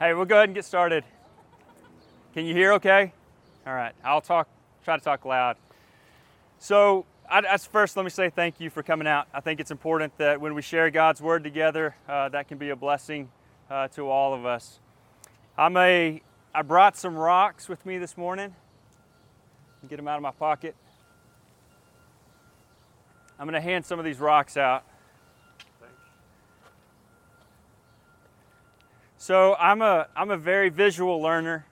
Hey, we'll go ahead and get started. Can you hear okay? All right, I'll talk, try to talk loud. So, I, first, let me say thank you for coming out. I think it's important that when we share God's Word together, uh, that can be a blessing uh, to all of us. I'm a, I brought some rocks with me this morning. Get them out of my pocket. I'm going to hand some of these rocks out. So I'm a, I'm a very visual learner,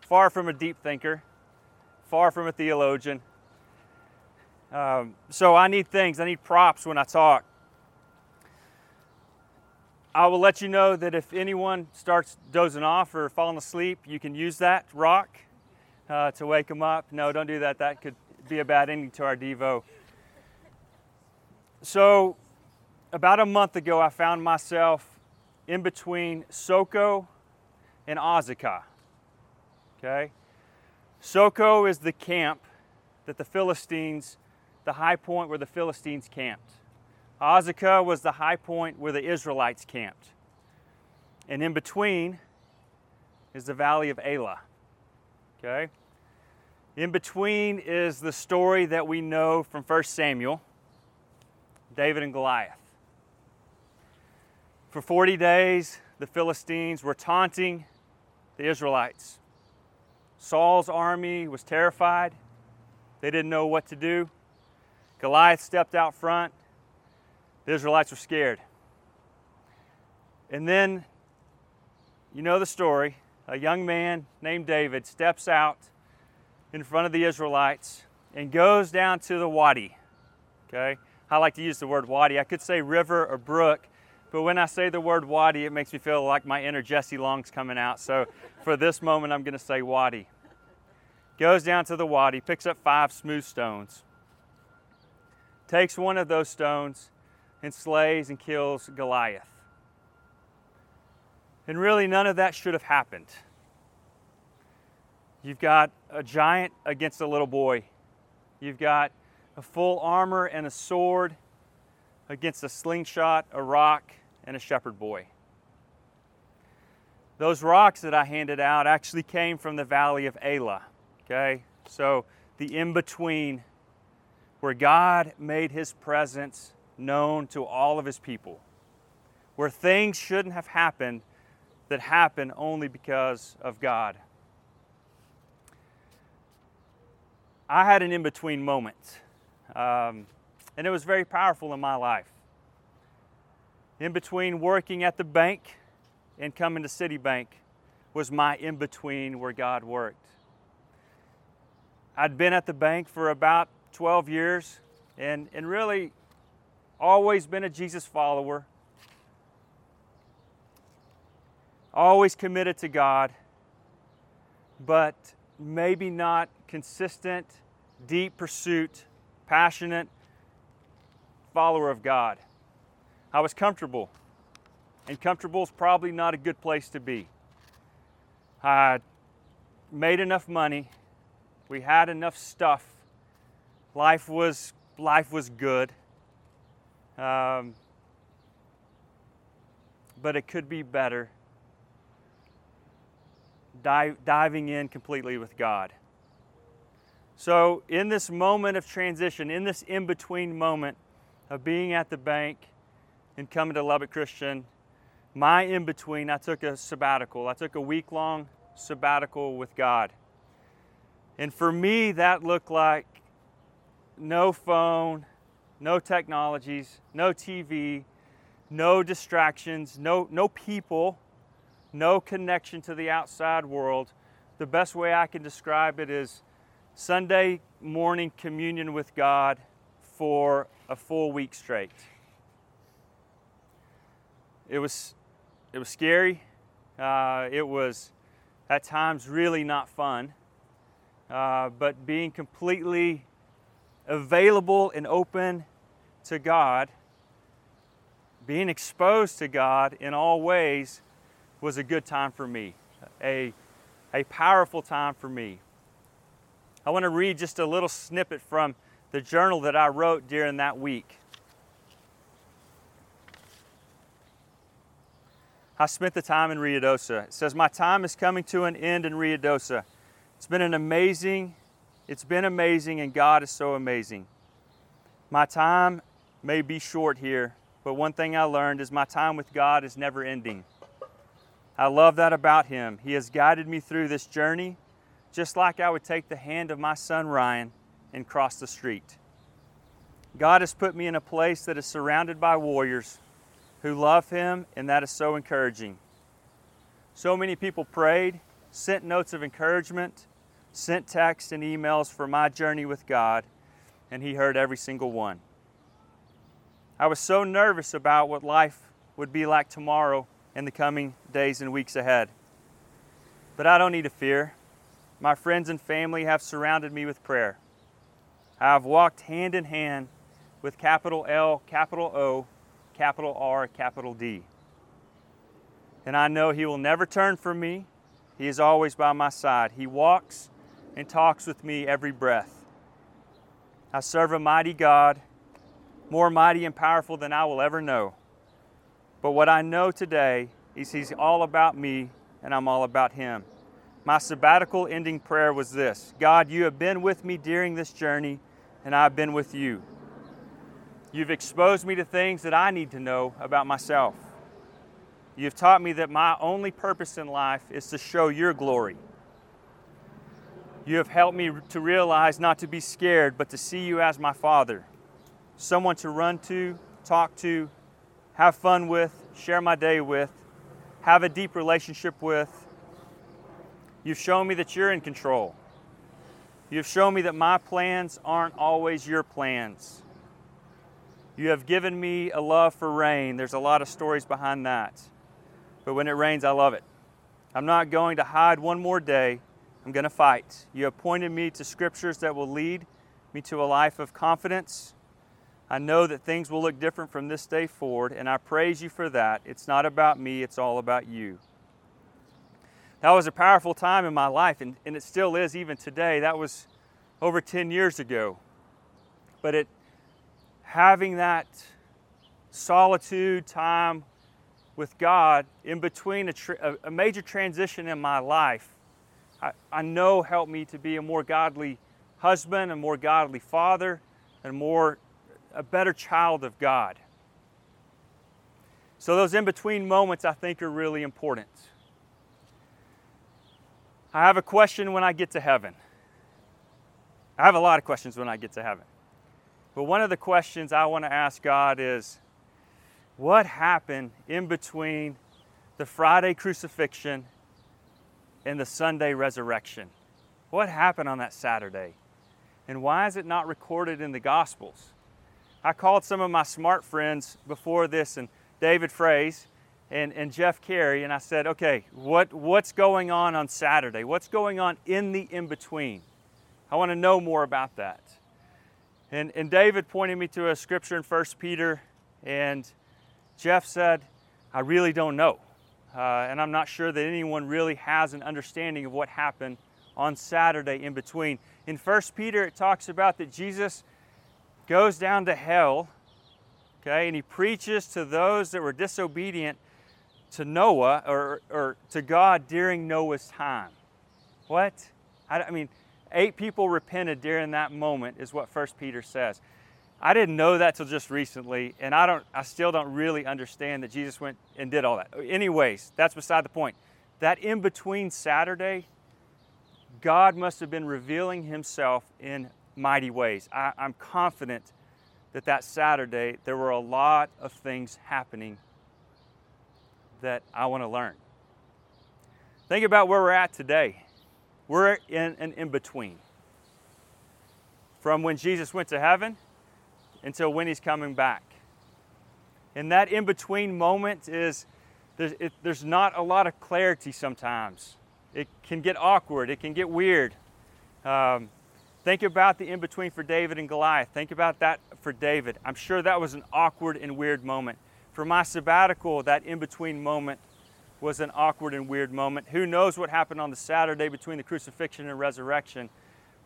far from a deep thinker, far from a theologian. Um, so I need things, I need props when I talk. I will let you know that if anyone starts dozing off or falling asleep, you can use that rock uh, to wake them up. No, don't do that. That could be a bad ending to our Devo. So, about a month ago, I found myself in between Soko and Azekah. Okay? Soko is the camp that the Philistines, the high point where the Philistines camped. Azekah was the high point where the Israelites camped. And in between is the valley of Elah. Okay? In between is the story that we know from 1 Samuel David and Goliath. For 40 days, the Philistines were taunting the Israelites. Saul's army was terrified. They didn't know what to do. Goliath stepped out front. The Israelites were scared. And then, you know the story. A young man named David steps out in front of the Israelites and goes down to the wadi. Okay? I like to use the word wadi. I could say river or brook, but when I say the word wadi, it makes me feel like my inner Jesse Long's coming out. So for this moment, I'm going to say wadi. Goes down to the wadi, picks up five smooth stones, takes one of those stones, and slays and kills Goliath. And really, none of that should have happened. You've got a giant against a little boy. You've got a full armor and a sword against a slingshot, a rock, and a shepherd boy. Those rocks that I handed out actually came from the valley of Elah. Okay? So the in between where God made his presence known to all of his people, where things shouldn't have happened that happen only because of God. I had an in between moment. Um, and it was very powerful in my life. In between working at the bank and coming to Citibank was my in between where God worked. I'd been at the bank for about 12 years and, and really always been a Jesus follower, always committed to God, but maybe not consistent, deep pursuit passionate follower of God. I was comfortable, and comfortable is probably not a good place to be. I made enough money, we had enough stuff, life was life was good. Um, but it could be better. Dive, diving in completely with God. So, in this moment of transition, in this in between moment of being at the bank and coming to Lubbock Christian, my in between, I took a sabbatical. I took a week long sabbatical with God. And for me, that looked like no phone, no technologies, no TV, no distractions, no, no people, no connection to the outside world. The best way I can describe it is Sunday morning communion with God for a full week straight. It was, it was scary. Uh, it was at times really not fun. Uh, but being completely available and open to God, being exposed to God in all ways was a good time for me, a, a powerful time for me. I want to read just a little snippet from the journal that I wrote during that week. I spent the time in Ruidoso. It says, My time is coming to an end in Ruidoso. It's been an amazing, it's been amazing, and God is so amazing. My time may be short here, but one thing I learned is my time with God is never ending. I love that about Him. He has guided me through this journey just like I would take the hand of my son Ryan and cross the street. God has put me in a place that is surrounded by warriors who love Him, and that is so encouraging. So many people prayed, sent notes of encouragement, sent texts and emails for my journey with God, and He heard every single one. I was so nervous about what life would be like tomorrow and the coming days and weeks ahead. But I don't need to fear. My friends and family have surrounded me with prayer. I have walked hand in hand with capital L, capital O, capital R, capital D. And I know He will never turn from me. He is always by my side. He walks and talks with me every breath. I serve a mighty God, more mighty and powerful than I will ever know. But what I know today is He's all about me and I'm all about Him. My sabbatical ending prayer was this God, you have been with me during this journey, and I've been with you. You've exposed me to things that I need to know about myself. You've taught me that my only purpose in life is to show your glory. You have helped me to realize not to be scared, but to see you as my Father, someone to run to, talk to, have fun with, share my day with, have a deep relationship with. You've shown me that you're in control. You've shown me that my plans aren't always your plans. You have given me a love for rain. There's a lot of stories behind that. But when it rains, I love it. I'm not going to hide one more day. I'm going to fight. You have pointed me to scriptures that will lead me to a life of confidence I know that things will look different from this day forward, and I praise you for that. It's not about me, it's all about you. That was a powerful time in my life, and, and it still is even today. That was over 10 years ago. But it having that solitude time with God in between a, tra- a major transition in my life, I, I know helped me to be a more godly husband, a more godly father, and more a better child of God. So, those in between moments I think are really important. I have a question when I get to heaven. I have a lot of questions when I get to heaven. But one of the questions I want to ask God is what happened in between the Friday crucifixion and the Sunday resurrection? What happened on that Saturday? And why is it not recorded in the Gospels? I called some of my smart friends before this, and David Fraze and, and Jeff Cary, and I said, okay, what, what's going on on Saturday? What's going on in the in between? I want to know more about that. And, and David pointed me to a scripture in 1 Peter, and Jeff said, I really don't know. Uh, and I'm not sure that anyone really has an understanding of what happened on Saturday in between. In 1 Peter, it talks about that Jesus goes down to hell, okay, and he preaches to those that were disobedient to Noah or, or to God during Noah's time. What? I, I mean, eight people repented during that moment, is what First Peter says. I didn't know that till just recently, and I don't. I still don't really understand that Jesus went and did all that. Anyways, that's beside the point. That in between Saturday, God must have been revealing Himself in mighty ways. I, I'm confident that that Saturday there were a lot of things happening that I want to learn. Think about where we're at today. We're in an in between. From when Jesus went to heaven until when he's coming back. And that in between moment is there's, it, there's not a lot of clarity sometimes. It can get awkward, it can get weird. Um, Think about the in between for David and Goliath. Think about that for David. I'm sure that was an awkward and weird moment. For my sabbatical, that in between moment was an awkward and weird moment. Who knows what happened on the Saturday between the crucifixion and resurrection?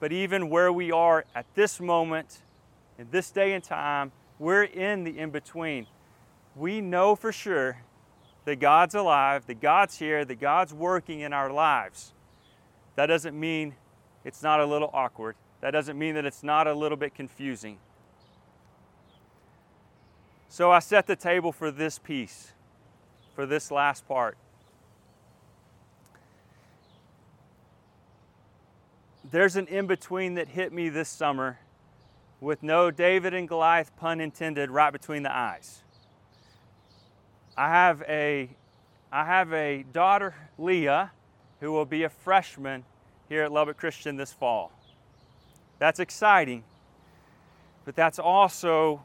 But even where we are at this moment, in this day and time, we're in the in between. We know for sure that God's alive, that God's here, that God's working in our lives, that doesn't mean it's not a little awkward. That doesn't mean that it's not a little bit confusing. So I set the table for this piece, for this last part. There's an in between that hit me this summer with no David and Goliath, pun intended, right between the eyes. I have a, I have a daughter, Leah, who will be a freshman here at Lubbock Christian this fall. That's exciting, but that's also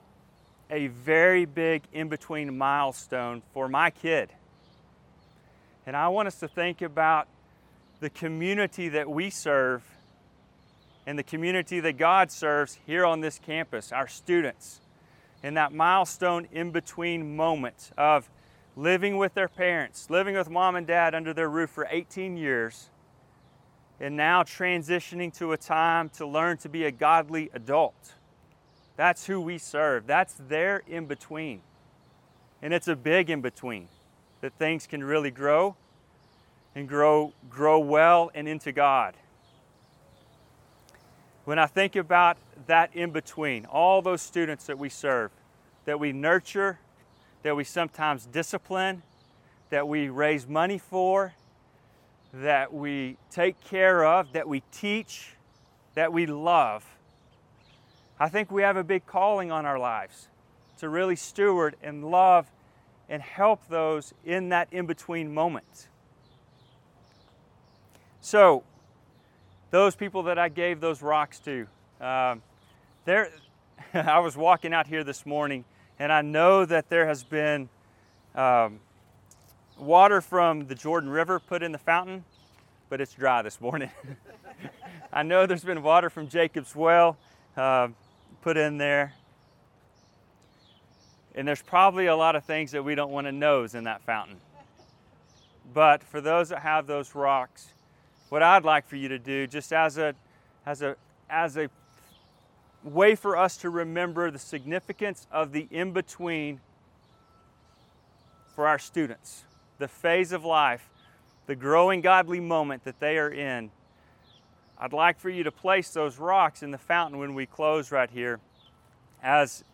a very big in between milestone for my kid. And I want us to think about the community that we serve and the community that God serves here on this campus, our students, and that milestone in between moment of living with their parents, living with mom and dad under their roof for 18 years, and now transitioning to a time to learn to be a godly adult. That's who we serve. That's their in between. And it's a big in between that things can really grow and grow grow well and into God. When I think about that in between, all those students that we serve, that we nurture, that we sometimes discipline, that we raise money for, that we take care of, that we teach, that we love, I think we have a big calling on our lives to really steward and love and help those in that in between moment. So, those people that I gave those rocks to, um, there, I was walking out here this morning and I know that there has been um, water from the Jordan River put in the fountain, but it's dry this morning. I know there's been water from Jacob's well uh, put in there. And there's probably a lot of things that we don't want to nose in that fountain. But for those that have those rocks, what I'd like for you to do, just as a, as a, as a way for us to remember the significance of the in between for our students, the phase of life, the growing godly moment that they are in. I'd like for you to place those rocks in the fountain when we close right here as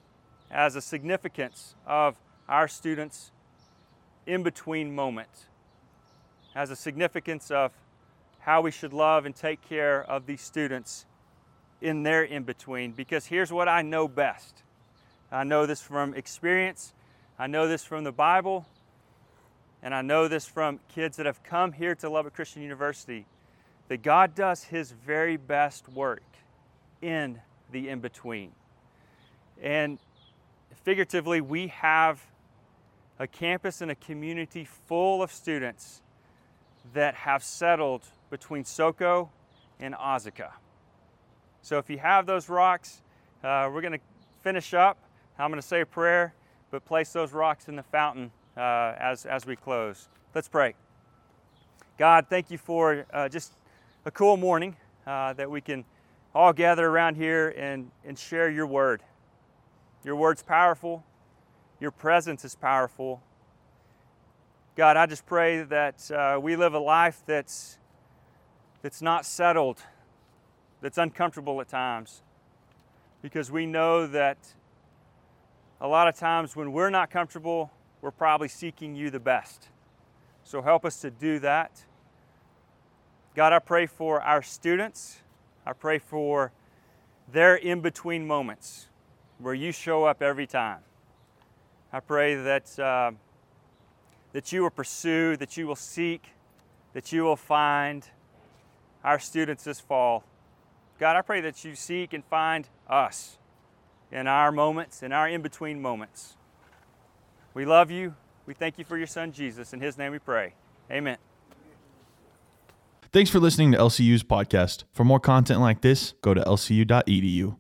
as a significance of our students' in between moment, as a significance of how we should love and take care of these students in their in between. Because here's what I know best I know this from experience, I know this from the Bible, and I know this from kids that have come here to Lubbock Christian University that God does His very best work in the in between. And figuratively, we have a campus and a community full of students that have settled between Soko and Azekah. So if you have those rocks, uh, we're going to finish up. I'm going to say a prayer, but place those rocks in the fountain uh, as, as we close. Let's pray. God, thank you for uh, just a cool morning uh, that we can all gather around here and, and share your word. Your word's powerful. Your presence is powerful. God, I just pray that uh, we live a life that's, that's not settled, that's uncomfortable at times, because we know that a lot of times when we're not comfortable, we're probably seeking you the best. So help us to do that. God, I pray for our students. I pray for their in between moments where you show up every time. I pray that, uh, that you will pursue, that you will seek, that you will find our students this fall. God, I pray that you seek and find us in our moments, in our in between moments. We love you. We thank you for your son, Jesus. In his name we pray. Amen. Thanks for listening to LCU's podcast. For more content like this, go to lcu.edu.